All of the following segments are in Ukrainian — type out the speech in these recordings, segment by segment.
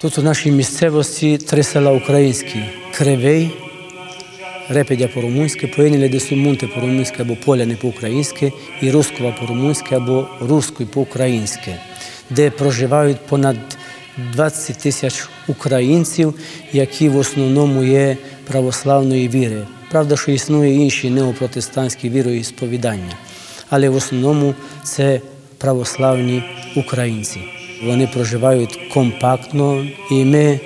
Тут у нашій місцевості три села українські: Кривий, Репедя по-румунськи, Поїнілі де Сумунти по-румунськи або Поляни по-українськи, і Рускова по-румунськи або Руський по-українськи, де проживають понад 20 тисяч українців, які в основному є православної віри. Правда, що існує інші неопротестантські віроісповідання, але в основному це православні українці. Вони проживають компактно, і ми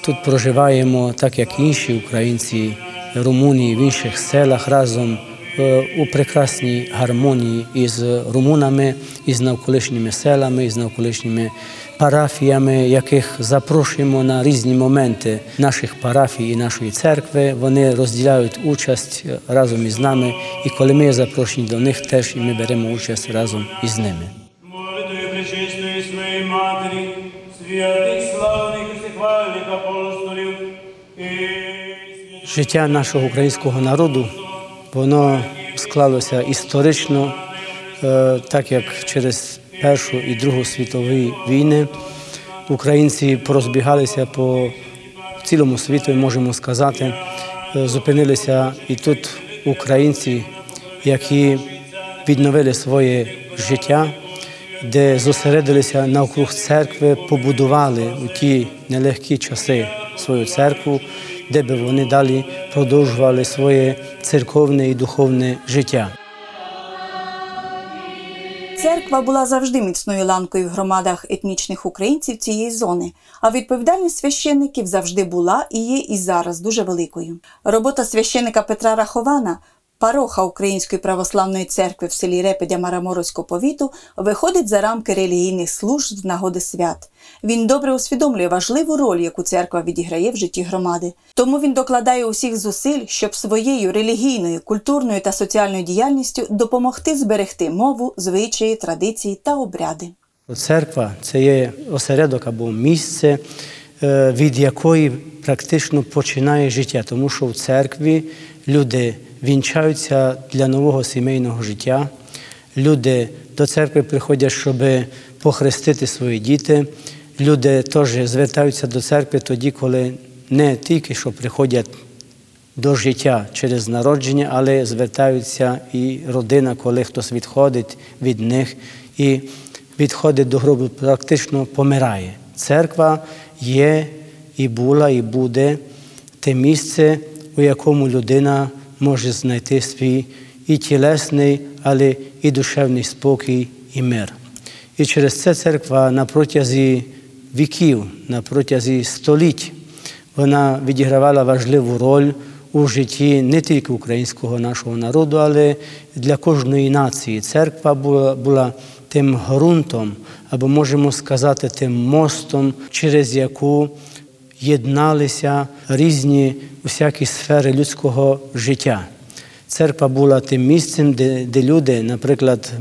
тут проживаємо так, як інші українці, румунії в інших селах разом е, у прекрасній гармонії із румунами, із навколишніми селами, із навколишніми парафіями, яких запрошуємо на різні моменти наших парафій і нашої церкви. Вони розділяють участь разом із нами, і коли ми запрошені до них, теж і ми беремо участь разом із ними. Життя нашого українського народу воно склалося історично, е, так як через Першу і Другу світові війни українці порозбігалися по цілому світу, можемо сказати, Е, зупинилися і тут українці, які відновили своє життя, де зосередилися навкруг церкви, побудували у ті нелегкі часи свою церкву, де би вони далі продовжували своє церковне і духовне життя. Церква була завжди міцною ланкою в громадах етнічних українців цієї зони, а відповідальність священників завжди була і є і зараз дуже великою. Робота священника Петра Рахована, пароха Української православної церкви в селі Репедя Мараморозького повіту, виходить за рамки релігійних служб з нагоди свят. Він добре усвідомлює важливу роль, яку церква відіграє в житті громади. Тому він докладає усіх зусиль, щоб своєю релігійною, культурною та соціальною діяльністю допомогти зберегти мову, звичаї, традиції та обряди. Церква це є осередок або місце, е, від якої практично починає життя, тому що в церкві люди вінчаються для нового сімейного життя. Люди до церкви приходять, щоб похрестити свої діти. Люди теж звертаються до церкви тоді, коли не тільки що приходять до життя через народження, але звертаються і родина, коли хтось відходить від них і відходить до гробу, практично помирає. Церква є і була, і буде те місце, у якому людина може знайти свій і тілесний, але і душевний спокій і мир. І через це церква на протязі віків, на протязі століть вона відігравала важливу роль у житті не тільки українського нашого народу, але для кожної нації. Церква була, була тим ґрунтом, або можемо сказати, тим мостом, через яку єдналися різні усякі сфери людського життя. Церква була тим місцем, де, де люди, наприклад,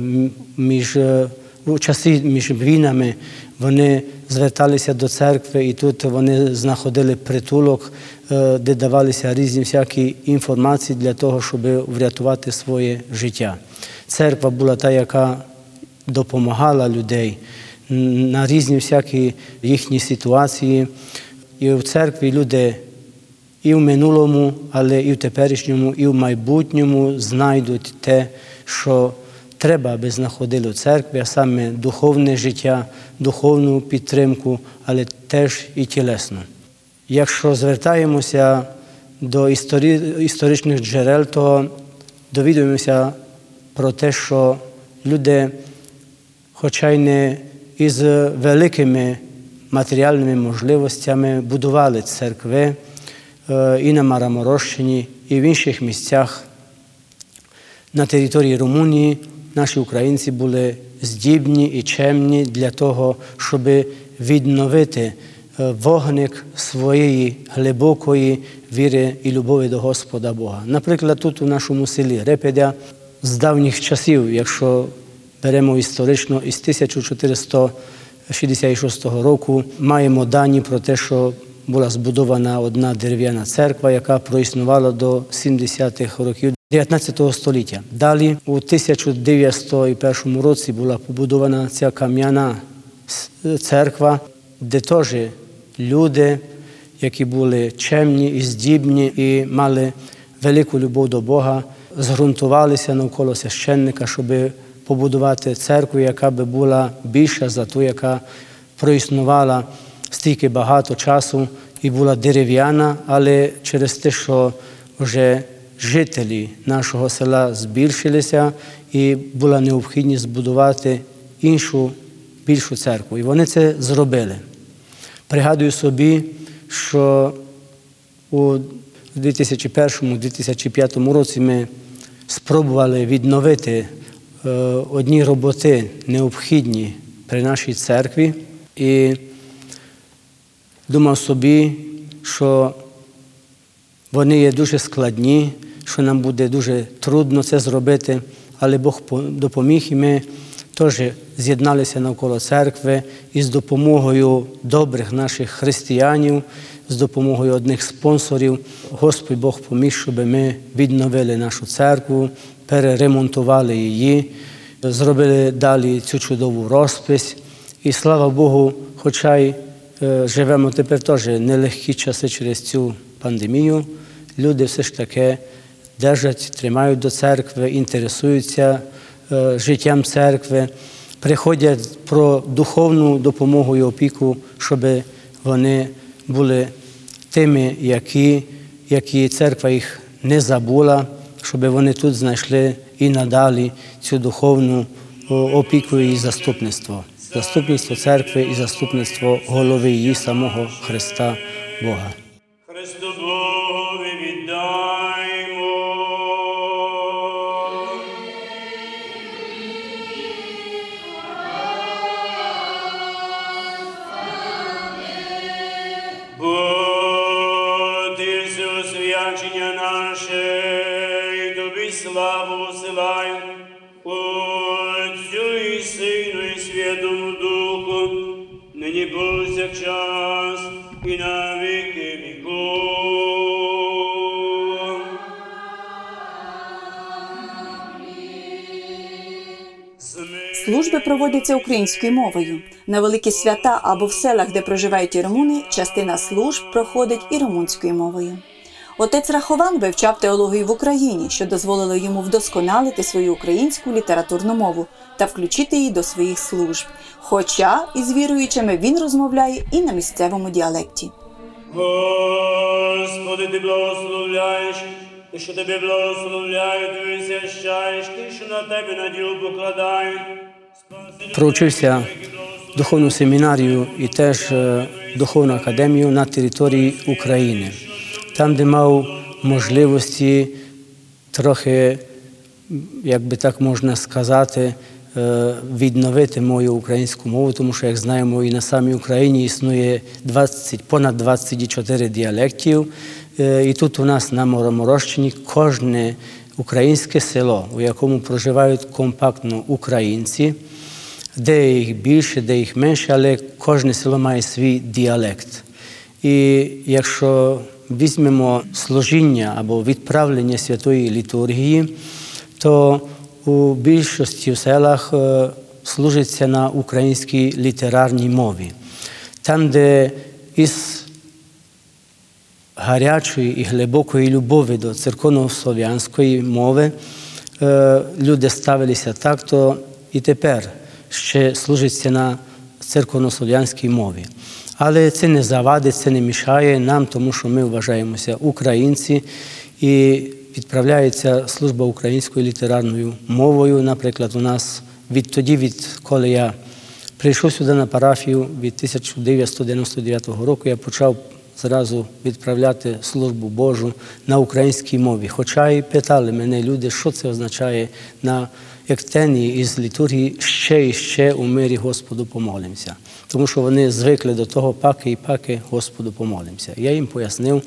між е, у часи між війнами вони зверталися до церкви, і тут вони знаходили притулок, е, де давалися різні всякі інформації для того, щоб врятувати своє життя. Церква була та, яка допомагала людей на різні всякі їхні ситуації. І в церкві люди і в минулому, але і в теперішньому, і в майбутньому знайдуть те, що треба, аби знаходили в церкві, а саме духовне життя, духовну підтримку, але теж і тілесну. Якщо звертаємося до історі... історичних джерел, то довідуємося про те, що люди, хоча й не із великими матеріальними можливостями, будували церкви е, і на Мараморощині, і в інших місцях на території Румунії наші українці були здібні і чемні для того, щоб відновити е, вогник своєї глибокої віри і любові до Господа Бога. Наприклад, тут у нашому селі Репедя з давніх часів, якщо беремо історично, із 1466 року маємо дані про те, що була збудована одна дерев'яна церква, яка проіснувала до 70-х років 19 століття. Далі у 1901 році була побудована ця кам'яна церква, де теж люди, які були чемні і здібні, і мали велику любов до Бога, зґрунтувалися навколо священника, щоб побудувати церкву, яка би була більша за ту, яка проіснувала стільки багато часу і була дерев'яна, але через те, що вже жителі нашого села збільшилися, і була необхідність збудувати іншу більшу церкву. І вони це зробили. Пригадую собі, що у 2001-2005 році ми спробували відновити одні роботи необхідні при нашій церкві. І думав собі, що вони є дуже складні, що нам буде дуже трудно це зробити, але Бог допоміг, і ми теж з'єдналися навколо церкви і з допомогою добрих наших християнів, з допомогою одних спонсорів. Господь Бог поміг, щоб ми відновили нашу церкву, переремонтували її, зробили далі цю чудову розпись. І слава Богу, хоча й е, живемо тепер теж нелегкі часи через цю пандемію, люди все ж таки держать, тримають до церкви, інтересуються е, життям церкви, приходять про духовну допомогу і опіку, щоб вони були тими, які, які церква їх не забула, щоб вони тут знайшли і надалі цю духовну опіку і заступництво. Заступництво церкви і заступництво голови її самого Христа Бога. Служби проводяться українською мовою. На великі свята або в селах, де проживають і румуни, частина служб проходить і румунською мовою. Отець Рахован вивчав теологію в Україні, що дозволило йому вдосконалити свою українську літературну мову та включити її до своїх служб. Хоча із віруючими він розмовляє і на місцевому діалекті. Господи, ти благословляєш, і що тебе благословляють, ти висвящаєш, ти, що на тебе надію покладають. Проучився духовну семінарію і теж е, духовну академію на території України, там, де мав можливості трохи, як би так можна сказати, е, відновити мою українську мову, тому що, як знаємо, і на самій Україні існує 20, понад 24 діалектів. Е, І тут у нас на Мороморощині кожне українське село, у якому проживають компактно українці, Де їх більше, де їх менше, але кожне село має свій діалект. І якщо візьмемо служіння або відправлення святої літургії, то у більшості в селах е, служиться на українській літерарній мові. Там, де із гарячої і глибокої любові до церковно-слов'янської мови е, люди ставилися так, то і тепер ще служиться на церковно-слов'янській мові. Але це не завадить, це не мішає нам, тому що ми вважаємося українці і відправляється служба українською літерарною мовою. Наприклад, у нас відтоді, відколи я прийшов сюди на парафію від 1999 року, я почав зразу відправляти службу Божу на українській мові. Хоча і питали мене люди, що це означає на ектенії із літургії ще і ще у мирі Господу помолимося. Тому що вони звикли до того паки і паки Господу помолимося. Я їм пояснив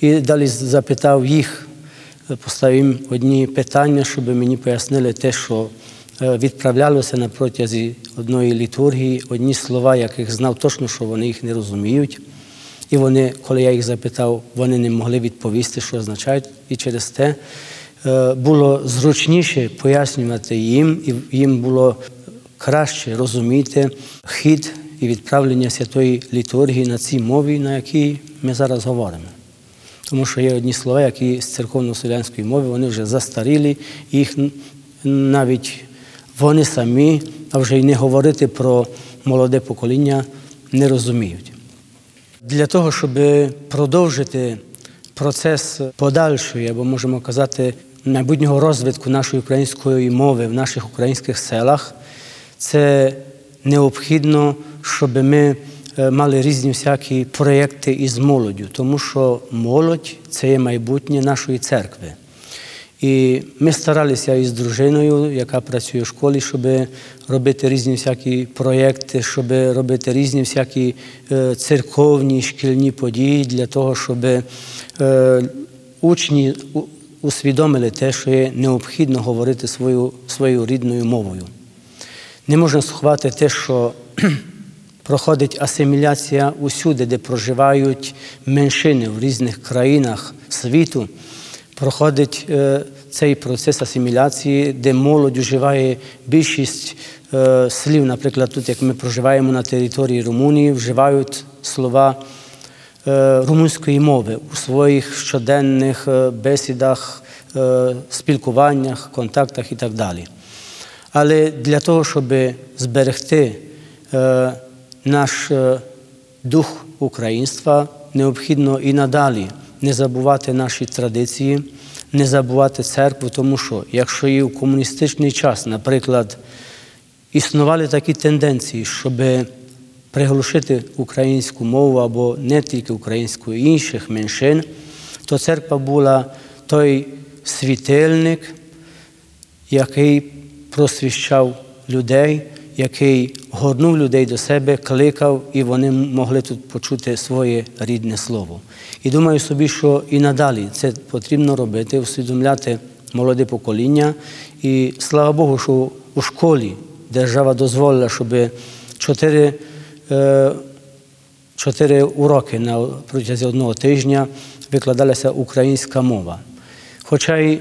і далі запитав їх, поставив їм одні питання, щоб мені пояснили те, що е, відправлялося на протязі одної літургії, одні слова, яких знав точно, що вони їх не розуміють. І вони, коли я їх запитав, вони не могли відповісти, що означають. І через те е, було зручніше пояснювати їм, і їм було краще розуміти хід і відправлення святої літургії на цій мові, на якій ми зараз говоримо. Тому що є одні слова, які з церковно-селянської мови, вони вже застарілі, їх навіть вони самі, а вже й не говорити про молоде покоління, не розуміють. Для того, щоб продовжити процес подальшої, або можемо казати, майбутнього розвитку нашої української мови в наших українських селах, це необхідно, щоб ми е, мали різні всякі проєкти із молоддю, тому що молодь це є майбутнє нашої церкви. І ми старалися із дружиною, яка працює в школі, щоб робити різні всякі проєкти, щоб робити різні всякі е, церковні шкільні події для того, щоб е, учні усвідомили те, що є необхідно говорити свою, своєю рідною мовою. Не можна сховати те, що проходить асиміляція усюди, де проживають меншини в різних країнах світу. Проходить е, цей процес асиміляції, де молодь вживає більшість е, слів, наприклад, тут, як ми проживаємо на території Румунії, вживають слова румунської мови у своїх щоденних е, бесідах, е, спілкуваннях, контактах і так далі. Але для того, щоб зберегти е, наш е, дух українства, необхідно і надалі не забувати наші традиції, не забувати церкву, тому що якщо і в комуністичний час, наприклад, існували такі тенденції, щоб приглушити українську мову або не тільки українську, інших меншин, то церква була той світильник, який просвіщав людей, який горнув людей до себе, кликав, і вони могли тут почути своє рідне слово. І думаю собі, що і надалі це потрібно робити, усвідомляти молоде покоління. І слава Богу, що у школі держава дозволила, щоб чотири, чотири уроки на протязі одного тижня викладалася українська мова. Хоча й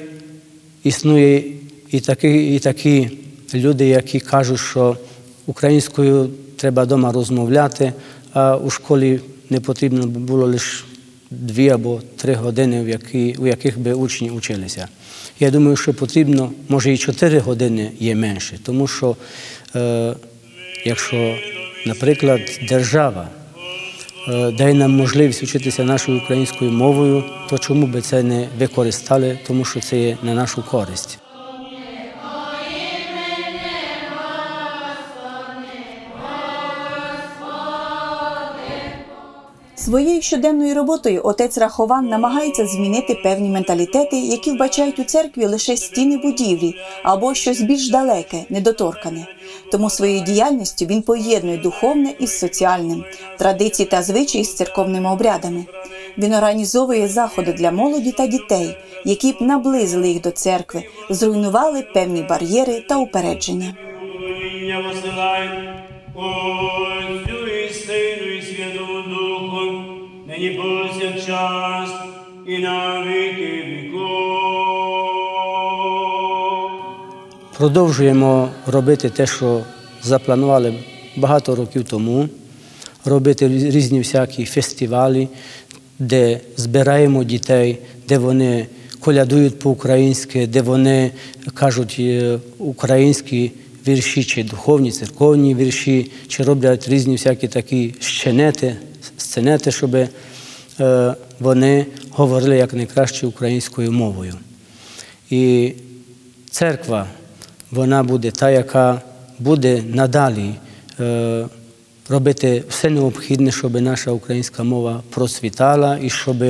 існує і такі, і такі люди, які кажуть, що українською треба вдома розмовляти, а у школі не потрібно було лише дві або три години, в які, у яких би учні училися. Я думаю, що потрібно, може, і чотири години є менше, тому що е, якщо, наприклад, держава е, дає нам можливість вчитися нашою українською мовою, то чому би це не використали, тому що це є на нашу користь. Своєю щоденною роботою отець Рахован намагається змінити певні менталітети, які вбачають у церкві лише стіни будівлі або щось більш далеке, недоторкане. Тому своєю діяльністю він поєднує духовне із соціальним, традиції та звичаї з церковними обрядами. Він організовує заходи для молоді та дітей, які б наблизили їх до церкви, зруйнували певні бар'єри та упередження. Нині повсякчас і навіки. Продовжуємо робити те, що запланували багато років тому, робити різні всякі фестивалі, де збираємо дітей, де вони колядують по-українськи, де вони кажуть е, українські вірші, чи духовні, церковні вірші, чи роблять різні всякі такі щенети, сценети, щоб е, вони говорили якнайкраще українською мовою. І церква, вона буде та, яка буде надалі е, робити все необхідне, щоб наша українська мова процвітала і щоб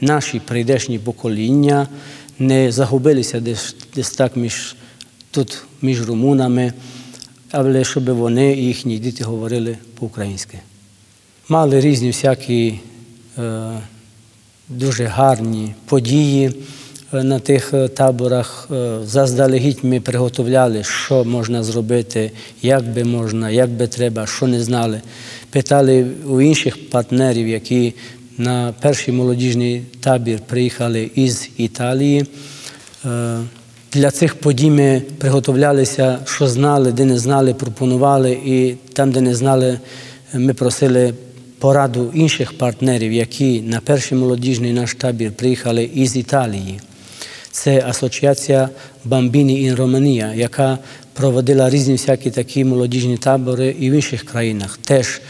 наші прийдешні покоління не загубилися десь, десь так між, тут між румунами, але щоб вони і їхні діти говорили по-українськи. Мали різні всякі е, дуже гарні події на тих е, таборах. Е, Заздалегідь ми приготовляли, що можна зробити, як би можна, як би треба, що не знали. Питали у інших партнерів, які на перший молодіжний табір приїхали із Італії. Е, Для цих подій ми приготовлялися, що знали, де не знали, пропонували, і там, де не знали, ми просили пораду інших партнерів, які на перший молодіжний наш табір приїхали із Італії. Це асоціація Бамбіні ін Романія, яка проводила різні всякі такі молодіжні табори і в інших країнах. Теж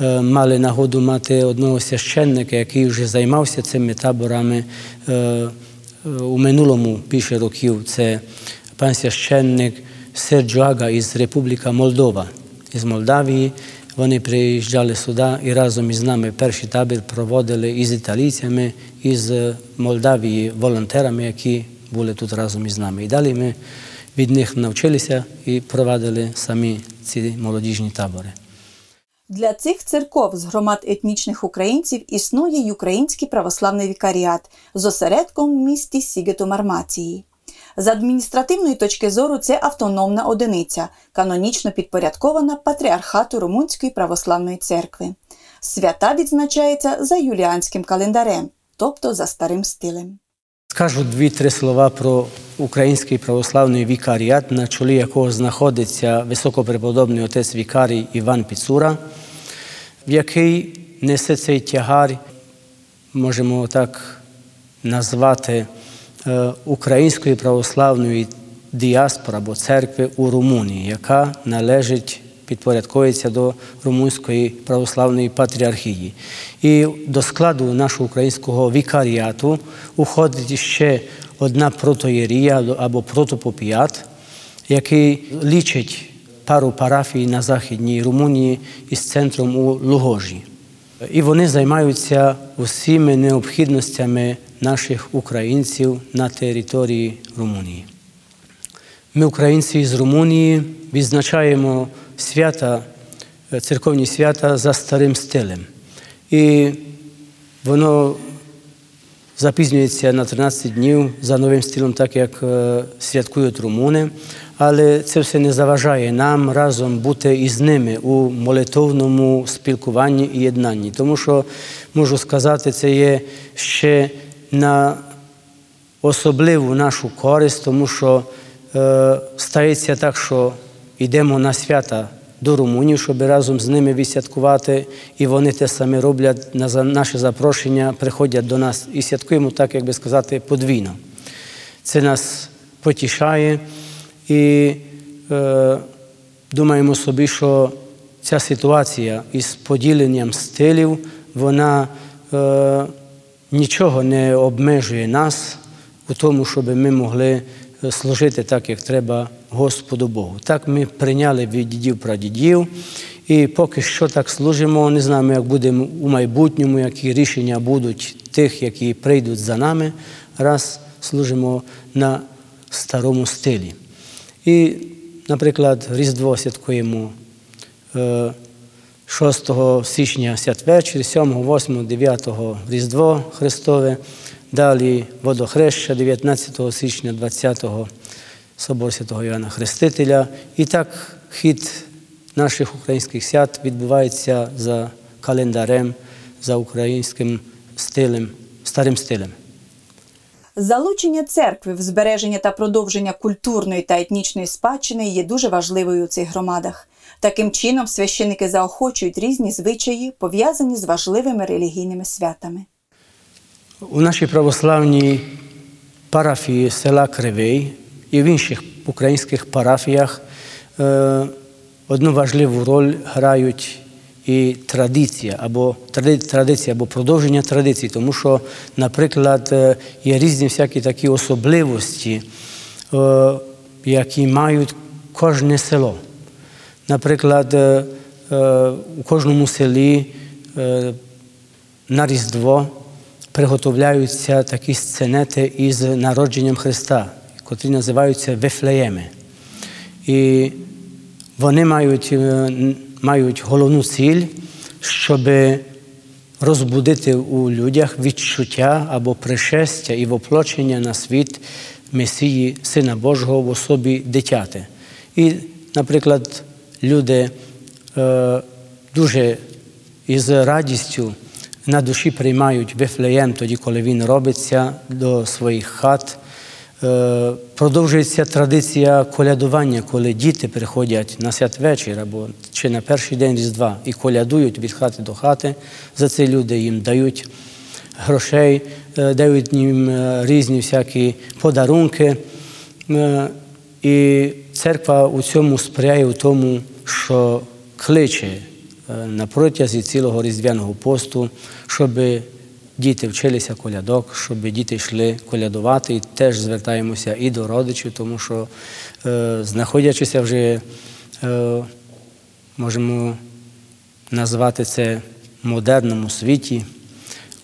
е, мали нагоду мати одного священника, який вже займався цими таборами е, е, у минулому більше років. Це пан священник Серджо Ага із Республіка Молдова, із Молдавії. Вони приїжджали сюди і разом із нами перший табір проводили із італійцями, із Молдавії, волонтерами, які були тут разом із нами. І далі ми від них навчилися і провадили самі ці молодіжні табори. Для цих церков з громад етнічних українців існує й Український православний вікаріат з осередком в місті Сігету Мармації. З адміністративної точки зору це автономна одиниця, канонічно підпорядкована патріархату Румунської православної церкви. Свята відзначається за юліанським календарем, тобто за старим стилем. Скажу дві-три слова про український православний вікаріат, на чолі якого знаходиться високопреподобний отець вікарій Іван Піцура, в який несе цей тягар, можемо так назвати, е, української православної діаспори або церкви у Румунії, яка належить підпорядковується до Румунської православної патріархії. І до складу нашого українського вікаріату уходить ще одна протоєрія або протопопіат, який лічить пару парафій на Західній Румунії із центром у Лугожі. І вони займаються усіми необхідностями наших українців на території Румунії. Ми, українці з Румунії, відзначаємо свята, е, церковні свята за старим стилем. І воно запізнюється на 13 днів за новим стилем, так як е, святкують румуни. Але це все не заважає нам разом бути із ними у молитовному спілкуванні і єднанні. Тому що, можу сказати, це є ще на особливу нашу користь, тому що е, стається так, що йдемо на свята до Румунів, щоб разом з ними відсвяткувати, і вони те саме роблять на наше запрошення, приходять до нас і святкуємо, так як би сказати, подвійно. Це нас потішає і е, думаємо собі, що ця ситуація із поділенням стилів, вона е, нічого не обмежує нас у тому, щоб ми могли е, служити так, як треба Господу Богу. Так ми прийняли від дідів прадідів, і поки що так служимо. Не знаємо, як буде у майбутньому, які рішення будуть тих, які прийдуть за нами, раз служимо на старому стилі. І, наприклад, Різдво святкуємо е, 6 січня святвечір, 7, 8, 9 Різдво Христове, далі водохреща 19 січня, 20 Собор Святого Іоанна Хрестителя. І так хід наших українських свят відбувається за календарем за українським стилем, старим стилем. Залучення церкви в збереження та продовження культурної та етнічної спадщини є дуже важливою у цих громадах. Таким чином, священики заохочують різні звичаї, пов'язані з важливими релігійними святами. У нашій православній парафії села Кривий і в інших українських парафіях е, одну важливу роль грають і традиція або традиція, або продовження традицій, тому що, наприклад, е, є різні всякі такі особливості, е, які мають кожне село. Наприклад, у кожному селі на Різдво приготовляються такі сценети із народженням Христа, котрі називаються Вифлеєми. І вони мають, е, мають головну ціль, щоб розбудити у людях відчуття або пришестя і воплочення на світ Месії Сина Божого в особі дитяти. І, наприклад, люди е, дуже із радістю на душі приймають Вифлеєм тоді, коли він робиться до своїх хат. Е, Продовжується традиція колядування, коли діти приходять на святвечір або чи на перший день Різдва і колядують від хати до хати. За це люди їм дають грошей, е, дають їм е, різні всякі подарунки. І церква у цьому сприяє у тому, що кличе на протязі цілого різдвяного посту, щоб діти вчилися колядок, щоб діти йшли колядувати. І теж звертаємося і до родичів, тому що, е, знаходячися вже, е, можемо назвати це в модерному світі,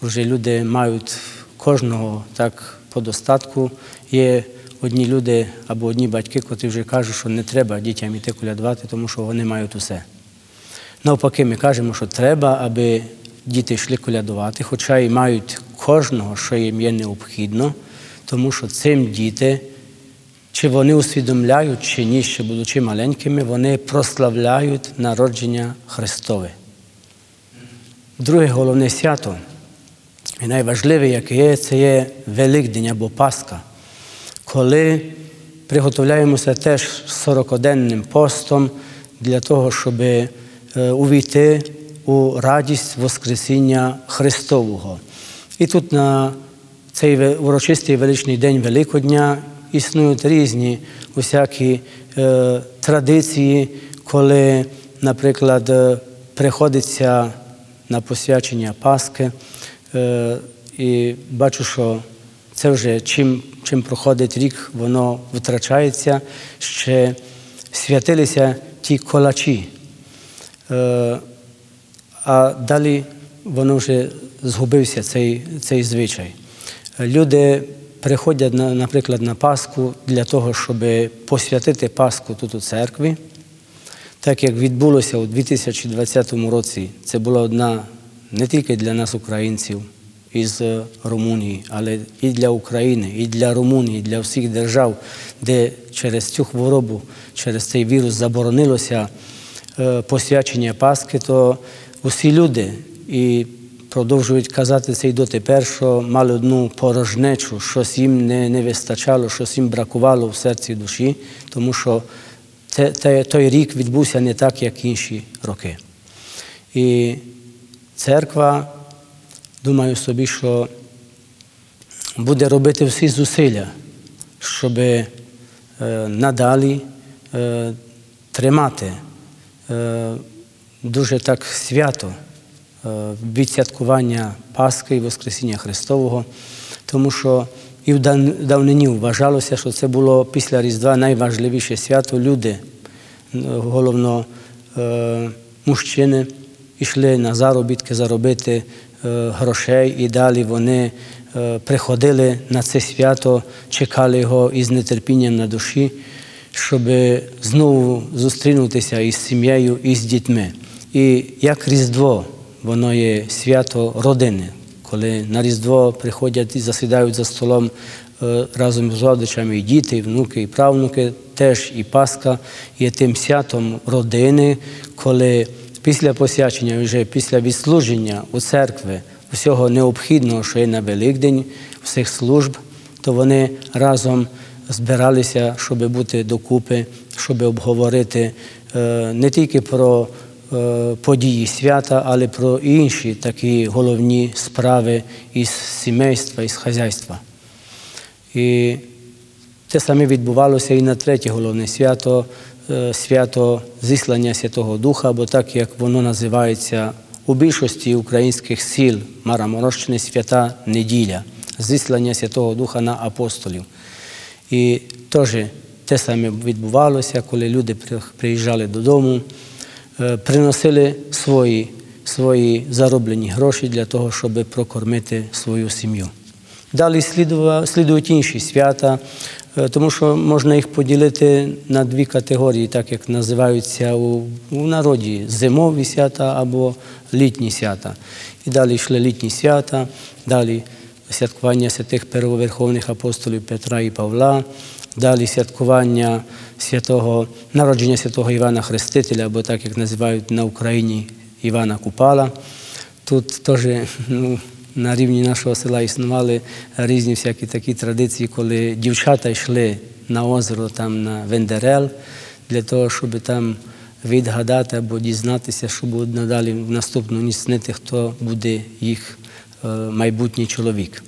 вже люди мають кожного так по достатку. Є одні люди або одні батьки, котрі вже кажуть, що не треба дітям іти колядувати, тому що вони мають усе. Навпаки, ми кажемо, що треба, аби діти йшли колядувати, хоча і мають кожного, що їм є необхідно, тому що цим діти, чи вони усвідомляють, чи ні, ще будучи маленькими, вони прославляють народження Христове. Друге головне свято, і найважливе, яке є, це є Великдень або Пасха, коли приготовляємося теж 40-денним постом для того, щоб е, увійти у радість Воскресіння Христового. І тут на цей урочистий величний день Великодня існують різні усякі е, традиції, коли, наприклад, е, приходиться на посвячення Пасхи. Е, і бачу, що це вже чим, чим проходить рік, воно втрачається, ще святилися ті колачі. Е, а далі воно вже згубився цей, цей звичай. Люди приходять, на, наприклад, на Пасху для того, щоб посвятити Пасху тут у церкві. Так як відбулося у 2020 році, це була одна не тільки для нас, українців із е, Румунії, але і для України, і для Румунії, і для всіх держав, де через цю хворобу, через цей вірус заборонилося е, посвячення Пасхи, то усі люди і продовжують казати це й дотепер, що мали одну порожнечу, щось їм не, не вистачало, щось їм бракувало в серці душі, тому що те, те, той рік відбувся не так, як інші роки. І церква, думаю собі, що буде робити всі зусилля, щоб е, надалі е, тримати е, дуже так свято е, відсвяткування Пасхи і Воскресіння Христового, тому що і в давнині вважалося, що це було після Різдва найважливіше свято. Люди, головно е, мужчини, йшли на заробітки заробити е, грошей, і далі вони приходили на це свято, чекали його із нетерпінням на душі, щоб знову зустрінутися із сім'єю і з дітьми. І як Різдво, воно є свято родини, коли на Різдво приходять і засідають за столом е, разом з родичами і діти, і внуки, і правнуки, теж і Пасха є тим святом родини, коли після посвячення, вже після відслуження у церкви всього необхідного, що є на Великдень, всіх служб, то вони разом збиралися, щоб бути докупи, щоб обговорити е, не тільки про події свята, але про інші такі головні справи із сімейства, із хазяйства. І те саме відбувалося і на третє головне свято, е, свято зіслання Святого Духа, або так як воно називається у більшості українських сіл Мараморощини свята неділя, зіслання Святого Духа на апостолів. І теж те саме відбувалося, коли люди приїжджали додому, е, приносили свої, свої зароблені гроші для того, щоб прокормити свою сім'ю. Далі слідують інші свята, е, тому що можна їх поділити на дві категорії, так як називаються у, у народі зимові свята або літні свята. І далі йшли літні свята, далі святкування святих первоверховних апостолів Петра і Павла, далі святкування святого народження святого Івана Хрестителя, або так як називають на Україні Івана Купала. Тут теж ну, на рівні нашого села існували різні всякі такі традиції, коли дівчата йшли на озеро там на Вендерел для того, щоб там відгадати або дізнатися, що буде надалі в наступну ніч снити, хто буде їх е, майбутній чоловік.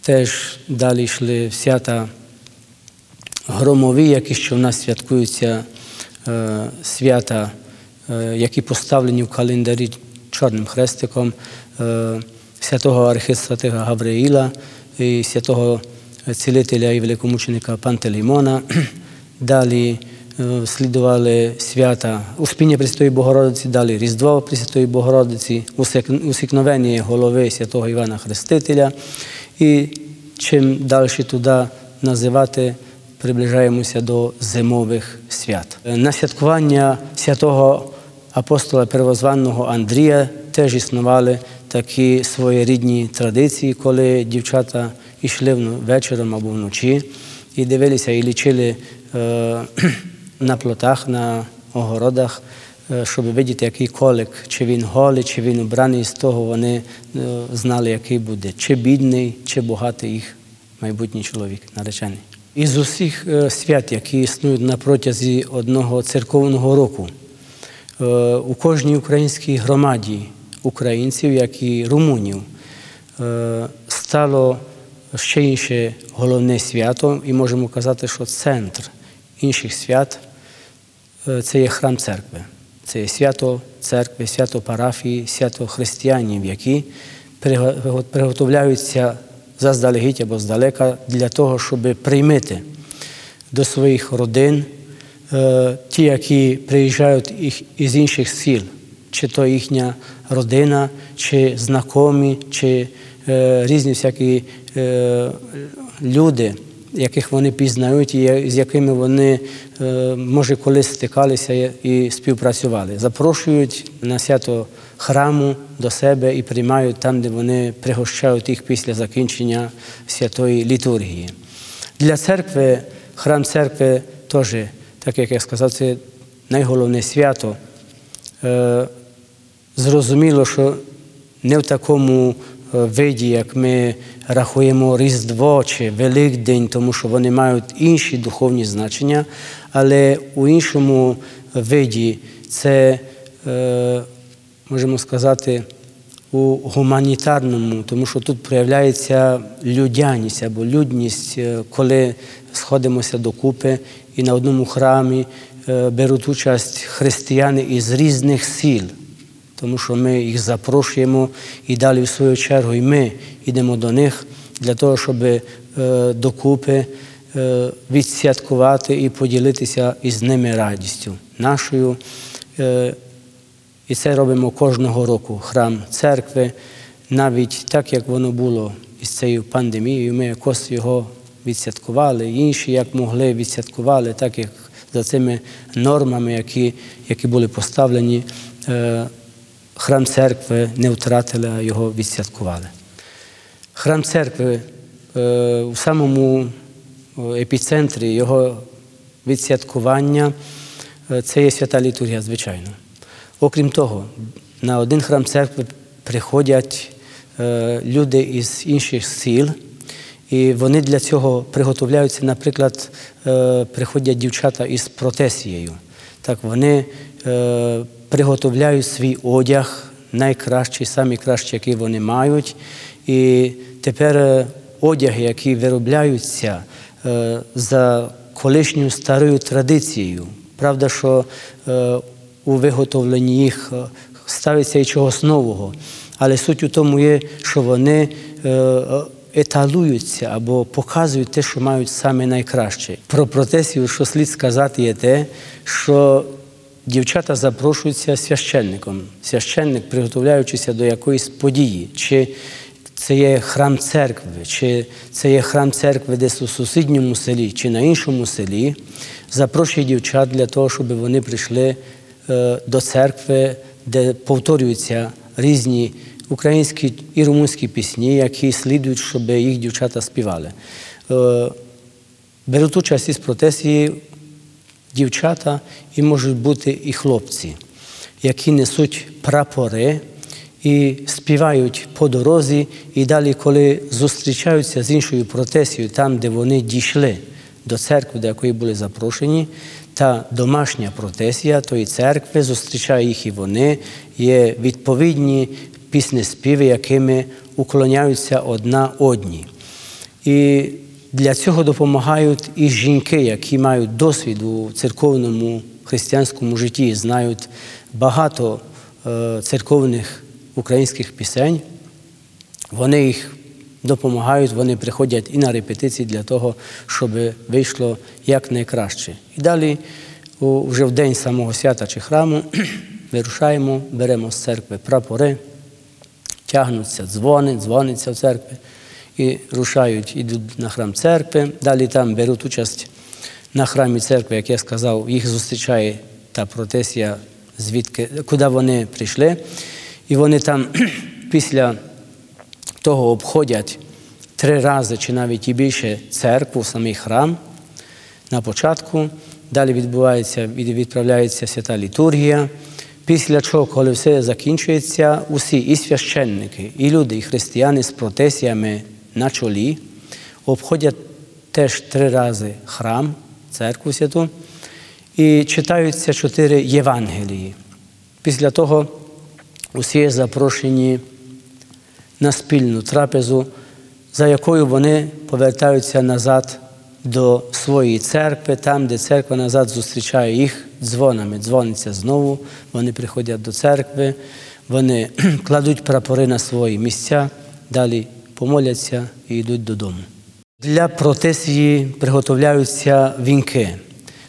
Теж далі йшли свята громові, які що в нас святкуються е, свята, е, які поставлені в календарі чорним хрестиком е, святого архистратига Гавриїла і святого цілителя і великомученика Пантелеймона. Далі слідували свята Успіння Пресвятої Богородиці, далі Різдво Пресвятої Богородиці, усікновення голови святого Івана Хрестителя. І чим далі туди називати, приближаємося до зимових свят. На святкування святого апостола первозваного Андрія теж існували такі своєрідні традиції, коли дівчата йшли вечором або вночі і дивилися і лічили е, на плотах, на огородах, е, щоб видіти, який колик, чи він голий, чи він убраний, з того вони е, знали, який буде, чи бідний, чи багатий їх майбутній чоловік, наречений. Із усіх е, свят, які існують на протязі одного церковного року, е, у кожній українській громаді українців, як і румунів, е, стало ще інше головне свято, і можемо казати, що центр інших свят це є храм церкви. Це є свято церкви, свято парафії, свято християнів, які приготовляються заздалегідь або здалека для того, щоб приймити до своїх родин е, ті, які приїжджають із інших сіл, чи то їхня родина, чи знайомі, чи е, різні всякі е, люди, яких вони пізнають, і з якими вони, може, колись стикалися і співпрацювали. Запрошують на свято храму до себе і приймають там, де вони пригощають їх після закінчення святої літургії. Для церкви, храм церкви теж, так як я сказав, це найголовне свято. Е, Зрозуміло, що не в такому е, виді, як ми рахуємо Різдво чи Великдень, тому що вони мають інші духовні значення, але у іншому виді це, е, можемо сказати, у гуманітарному, тому що тут проявляється людяність або людність, е, коли сходимося докупи і на одному храмі е, беруть участь християни із різних сіл, тому що ми їх запрошуємо і далі, в свою чергу, і ми йдемо до них для того, щоб е, докупи відсвяткувати і поділитися із ними радістю нашою. Е, і це робимо кожного року. Храм церкви, навіть так, як воно було із цією пандемією, ми якось його відсвяткували. Інші, як могли, відсвяткували, так як за цими нормами, які, які були поставлені, е, храм церкви не втратили, а його відсвяткували. Храм церкви е, у самому е, епіцентрі його відсвяткування е, це є свята літургія, звичайно. Окрім того, на один храм церкви приходять е, люди із інших сіл, і вони для цього приготовляються, наприклад, е, приходять дівчата із протесією. Так, вони е, приготовляють свій одяг, найкращий, самий кращий, який вони мають. І тепер одяги, які виробляються за колишньою старою традицією. Правда, що у виготовленні їх е, ставиться і чогось нового. Але суть у тому є, що вони е, е, еталуються або показують те, що мають саме найкраще. Про протесію, що слід сказати, є те, що дівчата запрошуються священником. Священник, приготовляючися до якоїсь події, чи це є храм церкви, чи це є храм церкви десь у сусідньому селі, чи на іншому селі, запрошує дівчат для того, щоб вони прийшли до церкви, де повторюються різні українські і румунські пісні, які слідують, щоб їх дівчата співали. Е, Беруть участь із протесії дівчата і можуть бути і хлопці, які несуть прапори і співають по дорозі, і далі, коли зустрічаються з іншою протесією, там, де вони дійшли до церкви, до якої були запрошені, та домашня протесія тої церкви зустрічає їх і вони, є відповідні пісні співи, якими уклоняються одна одній. І для цього допомагають і жінки, які мають досвід у церковному християнському житті, знають багато е, церковних українських пісень. Вони їх допомагають, вони приходять і на репетиції для того, щоб вийшло якнайкраще. І далі, вже в день самого свята чи храму, вирушаємо, беремо з церкви прапори, тягнуться дзвони, дзвониться в церкві і рушають, йдуть на храм церкви. Далі там беруть участь на храмі церкви, як я сказав, їх зустрічає та протесія, звідки, куди вони прийшли. І вони там після того обходять три рази чи навіть і більше церкву, самий храм на початку. Далі відбувається, від- відправляється свята літургія. Після чого, коли все закінчується, усі і священники, і люди, і християни з протесіями на чолі обходять теж три рази храм, церкву святу, і читаються чотири Євангелії. Після того усі запрошені на спільну трапезу, за якою вони повертаються назад до своєї церкви, там, де церква назад зустрічає їх дзвонами. Дзвониться знову, вони приходять до церкви, вони кладуть прапори на свої місця, далі помоляться і йдуть додому. Для протесії приготовляються вінки.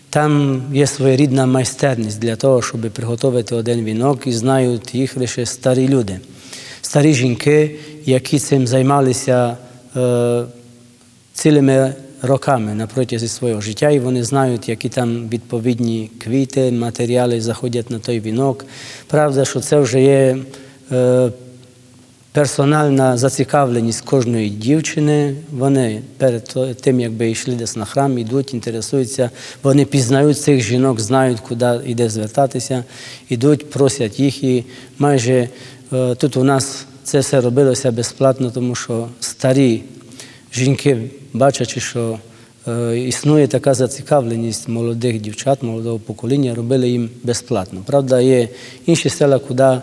Там є своєрідна майстерність для того, щоб приготувати один вінок, і знають їх лише старі люди. Старі жінки, які цим займалися е, цілими роками на протязі свого життя, і вони знають, які там відповідні квіти, матеріали заходять на той вінок. Правда, що це вже є е, персональна зацікавленість кожної дівчини. Вони перед тим, якби йшли десь на храм, йдуть, інтересуються, вони пізнають цих жінок, знають, куди йде звертатися, йдуть, просять їх. І майже тут у нас це все робилося безплатно, тому що старі жінки, бачачи, що е, існує така зацікавленість молодих дівчат, молодого покоління, робили їм безплатно. Правда, є інші села, куди,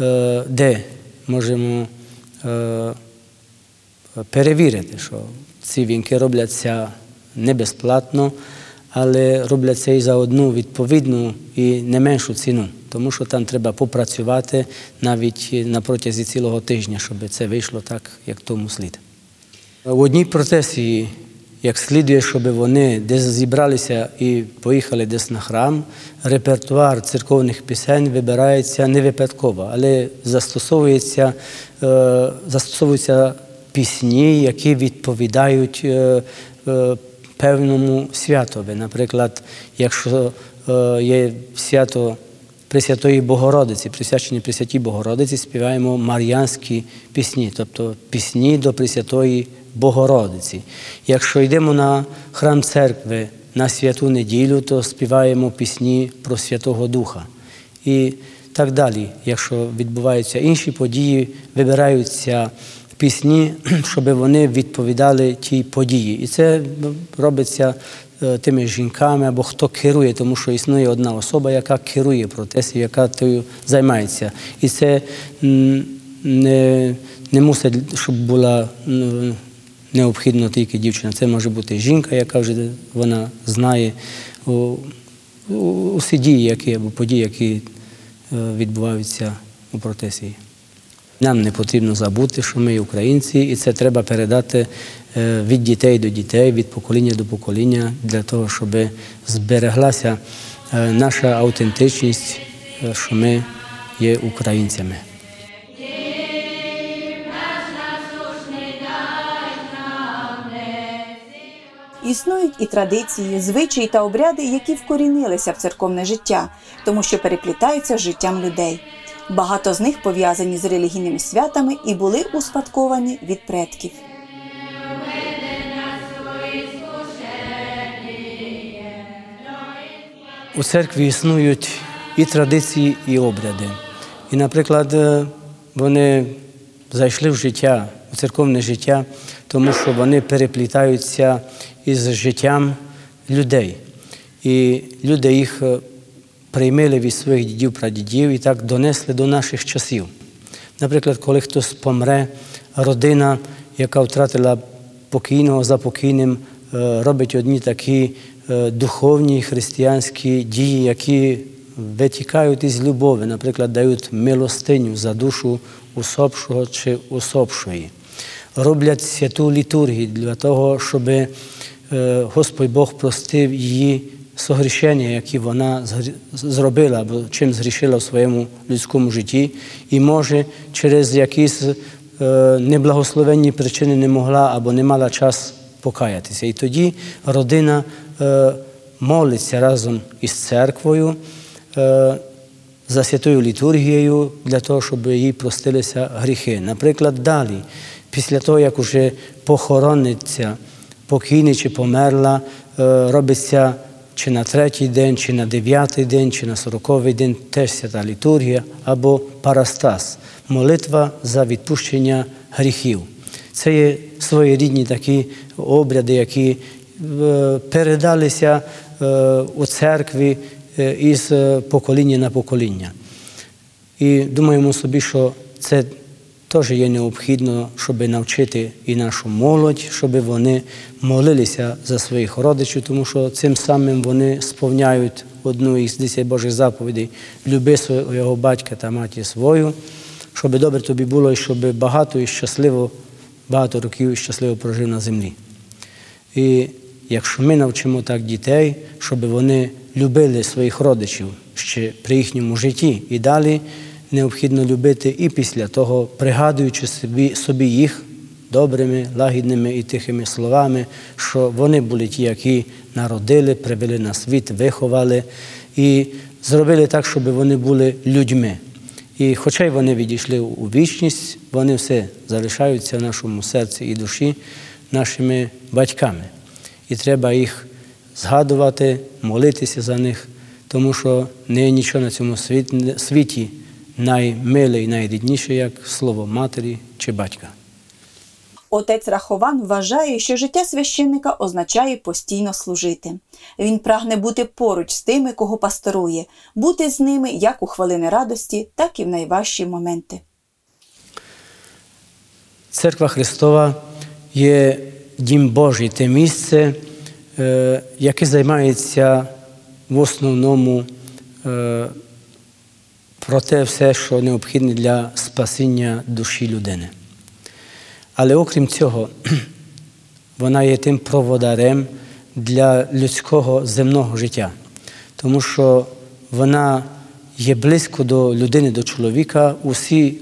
е, де можемо е, перевірити, що ці вінки робляться не безплатно, але робляться і за одну відповідну і не меншу ціну, тому що там треба попрацювати навіть на протязі цілого тижня, щоб це вийшло так, як тому слід. В одній процесії, як слідує, щоб вони десь зібралися і поїхали десь на храм, репертуар церковних пісень вибирається не випадково, але застосовується, е, застосовуються пісні, які відповідають е, е, певному святові. Наприклад, якщо е, є свято Пресвятої Богородиці, присвячені Пресвятій Богородиці, співаємо мар'янські пісні, тобто пісні до Пресвятої Богородиці. Якщо йдемо на храм церкви на святу неділю, то співаємо пісні про Святого Духа. І так далі. Якщо відбуваються інші події, вибираються пісні, щоб вони відповідали тій події. І це робиться тими жінками або хто керує, тому що існує одна особа, яка керує процесом, яка тою займається. І це не, не мусить, щоб була м, необхідно тільки дівчина. Це може бути жінка, яка вже вона знає усі дії, які або події, які е, відбуваються у протесії. Нам не потрібно забути, що ми українці, і це треба передати е, від дітей до дітей, від покоління до покоління, для того, щоб збереглася е, наша аутентичність, е, що ми є українцями. Існують і традиції, звичаї та обряди, які вкорінилися в церковне життя, тому що переплітаються з життям людей. Багато з них пов'язані з релігійними святами і були успадковані від предків. У церкві існують і традиції, і обряди. І, наприклад, е, вони зайшли в життя, у церковне життя, тому що вони переплітаються із життям людей. І люди їх е, приймали від своїх дідів, прадідів і так донесли до наших часів. Наприклад, коли хтось помре, родина, яка втратила покійного за покійним, е, робить одні такі духовні християнські дії, які витікають із любові, наприклад, дають милостиню за душу усопшого чи усопшої. Роблять святу літургію для того, щоб е, Господь Бог простив її согрішення, які вона зробила або чим згрішила в своєму людському житті, і може через якісь е, неблагословенні причини не могла або не мала час покаятися. І тоді родина е, молиться разом із церквою е, за святою літургією для того, щоб їй простилися гріхи. Наприклад, далі, після того, як уже похорониться покійний чи померла, е, робиться чи на третій день, чи на дев'ятий день, чи на сороковий день теж свята літургія або парастас молитва за відпущення гріхів. Це є своєрідні такі обряди, які е, передалися е, у церкві е, із е, покоління на покоління. І думаємо собі, що це теж є необхідно, щоб навчити і нашу молодь, щоб вони молилися за своїх родичів, тому що цим самим вони сповняють одну із десять Божих заповідей люби свого батька та матір свою, щоб добре тобі було і щоб багато і щасливо, багато років щасливо прожив на землі. І якщо ми навчимо так дітей, щоб вони любили своїх родичів ще при їхньому житті, і далі необхідно любити і після того, пригадуючи собі, собі їх добрими, лагідними і тихими словами, що вони були ті, які народили, привели на світ, виховали і зробили так, щоб вони були людьми. І хоча й вони відійшли у вічність, вони все залишаються в нашому серці і душі нашими батьками. І треба їх згадувати, молитися за них, тому що не є нічого на цьому світі наймиле і найрідніше, як слово матері чи батька. Отець Рахован вважає, що життя священника означає постійно служити. Він прагне бути поруч з тими, кого пасторує, бути з ними як у хвилини радості, так і в найважчі моменти. Церква Христова є дім Божий, те місце, е, яке займається в основному е, про те все, що необхідне для спасіння душі людини. Але окрім цього, вона є тим проводарем для людського земного життя, тому що вона є близько до людини, до чоловіка усі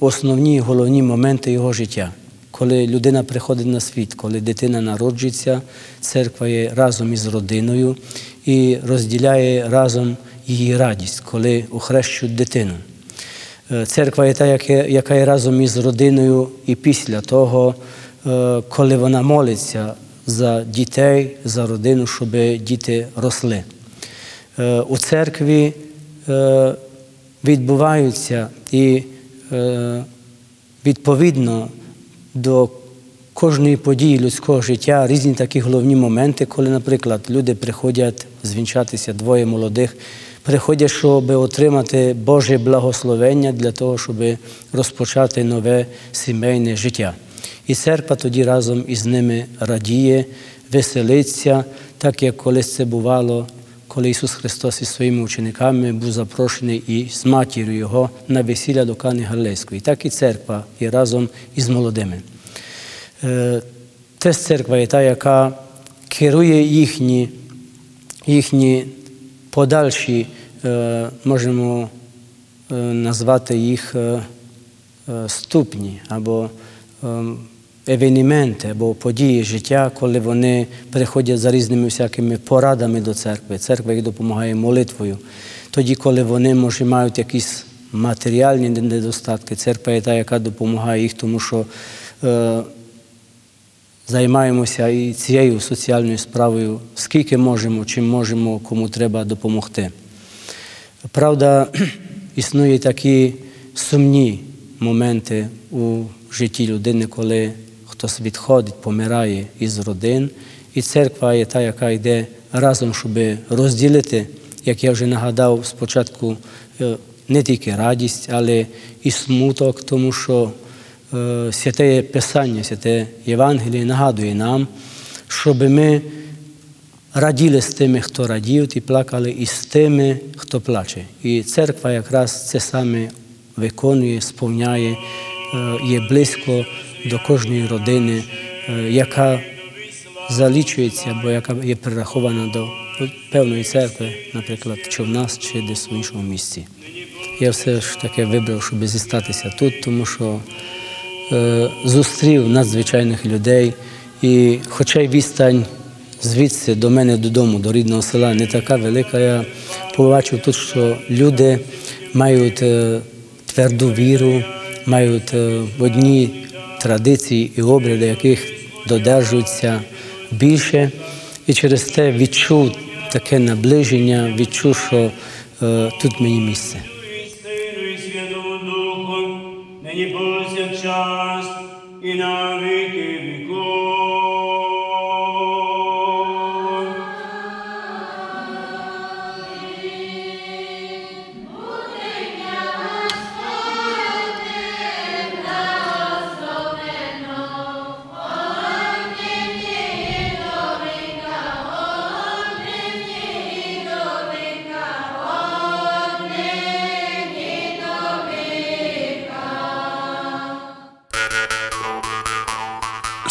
основні головні моменти його життя. Коли людина приходить на світ, коли дитина народжується, церква є разом із родиною і розділяє разом її радість, коли охрещують дитину. Е, Церква є та, яка- є разом із родиною і після того, е, коли вона молиться за дітей, за родину, щоб діти росли. Е, У церкві відбуваються і відповідно до кожної події людського життя різні такі головні моменти, коли, наприклад, люди приходять звінчатися двоє молодих, приходять, щоб отримати Боже благословення для того, щоб розпочати нове сімейне життя. І церква тоді разом із ними радіє, веселиться, так як колись це бувало, коли Ісус Христос із своїми учениками був запрошений і з матір'ю Його на весілля до Кани Галилейської. Так і церква є разом із молодими. Е, Теж церква є та, яка керує їхні, їхні подальші, е, можемо е, назвати їх ступні або е, евеніменти або події життя, коли вони приходять за різними всякими порадами до церкви. Церква їх допомагає молитвою. Тоді, коли вони, може, мають якісь матеріальні недостатки, церква є та, яка допомагає їх, тому що е, займаємося і цією соціальною справою, скільки можемо, чим можемо, кому треба допомогти. Правда, існують такі сумні моменти у житті людини, коли хтось відходить, помирає із родин, і церква є та, яка йде разом, щоб розділити, як я вже нагадав, спочатку е, не тільки радість, але і смуток, тому що е, святе Писання, святе Євангеліє нагадує нам, щоб ми раділи з тими, хто радів, і плакали і з тими, хто плаче. І церква якраз це саме виконує, сповняє, е, є близько до кожної родини, е, яка залічується або яка є прирахована до певної церкви, наприклад, чи в нас, чи десь в іншому місці. Я все ж таки вибрав, щоб зістатися тут, тому що е, зустрів надзвичайних людей, і хоча й відстань звідси до мене додому, до рідного села, не така велика, я побачив тут, що люди мають е, тверду віру, мають е, одні традиції і обряди, яких додержуються більше. І через те відчув таке наближення, відчув, що е, тут мені місце. Нині повсякчас і на